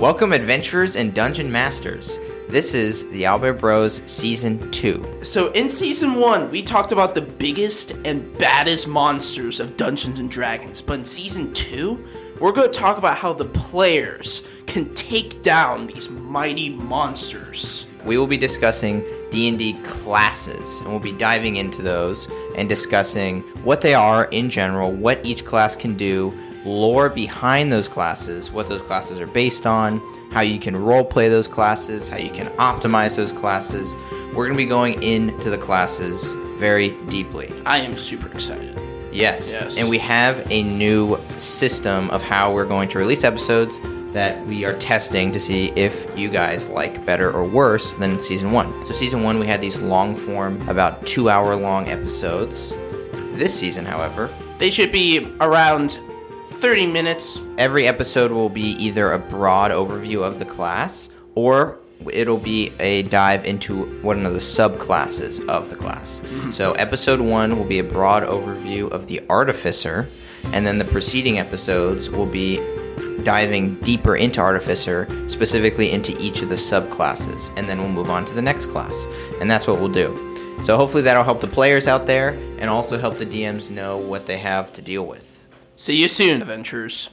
Welcome, adventurers and dungeon masters. This is the Owlbear Bros Season 2. So, in season one, we talked about the biggest and baddest monsters of Dungeons and Dragons. But in season two, we're going to talk about how the players can take down these mighty monsters. We will be discussing D&D classes, and we'll be diving into those and discussing what they are in general, what each class can do, lore behind those classes, what those classes are based on, how you can role play those classes, how you can optimize those classes. We're going to be going into the classes very deeply. I am super excited. Yes. Yes. And we have a new system of how we're going to release episodes that we are testing to see if you guys like better or worse than season one. So, season one, we had these long form, about two hour long episodes. This season, however, They should be around 30 minutes. every episode will be either a broad overview of the class or it'll be a dive into one of the subclasses of the class. Mm-hmm. So episode 1 will be a broad overview of the artificer and then the preceding episodes will be diving deeper into artificer specifically into each of the subclasses and then we'll move on to the next class. And that's what we'll do. So hopefully that'll help the players out there and also help the DMs know what they have to deal with. See you soon, adventurers.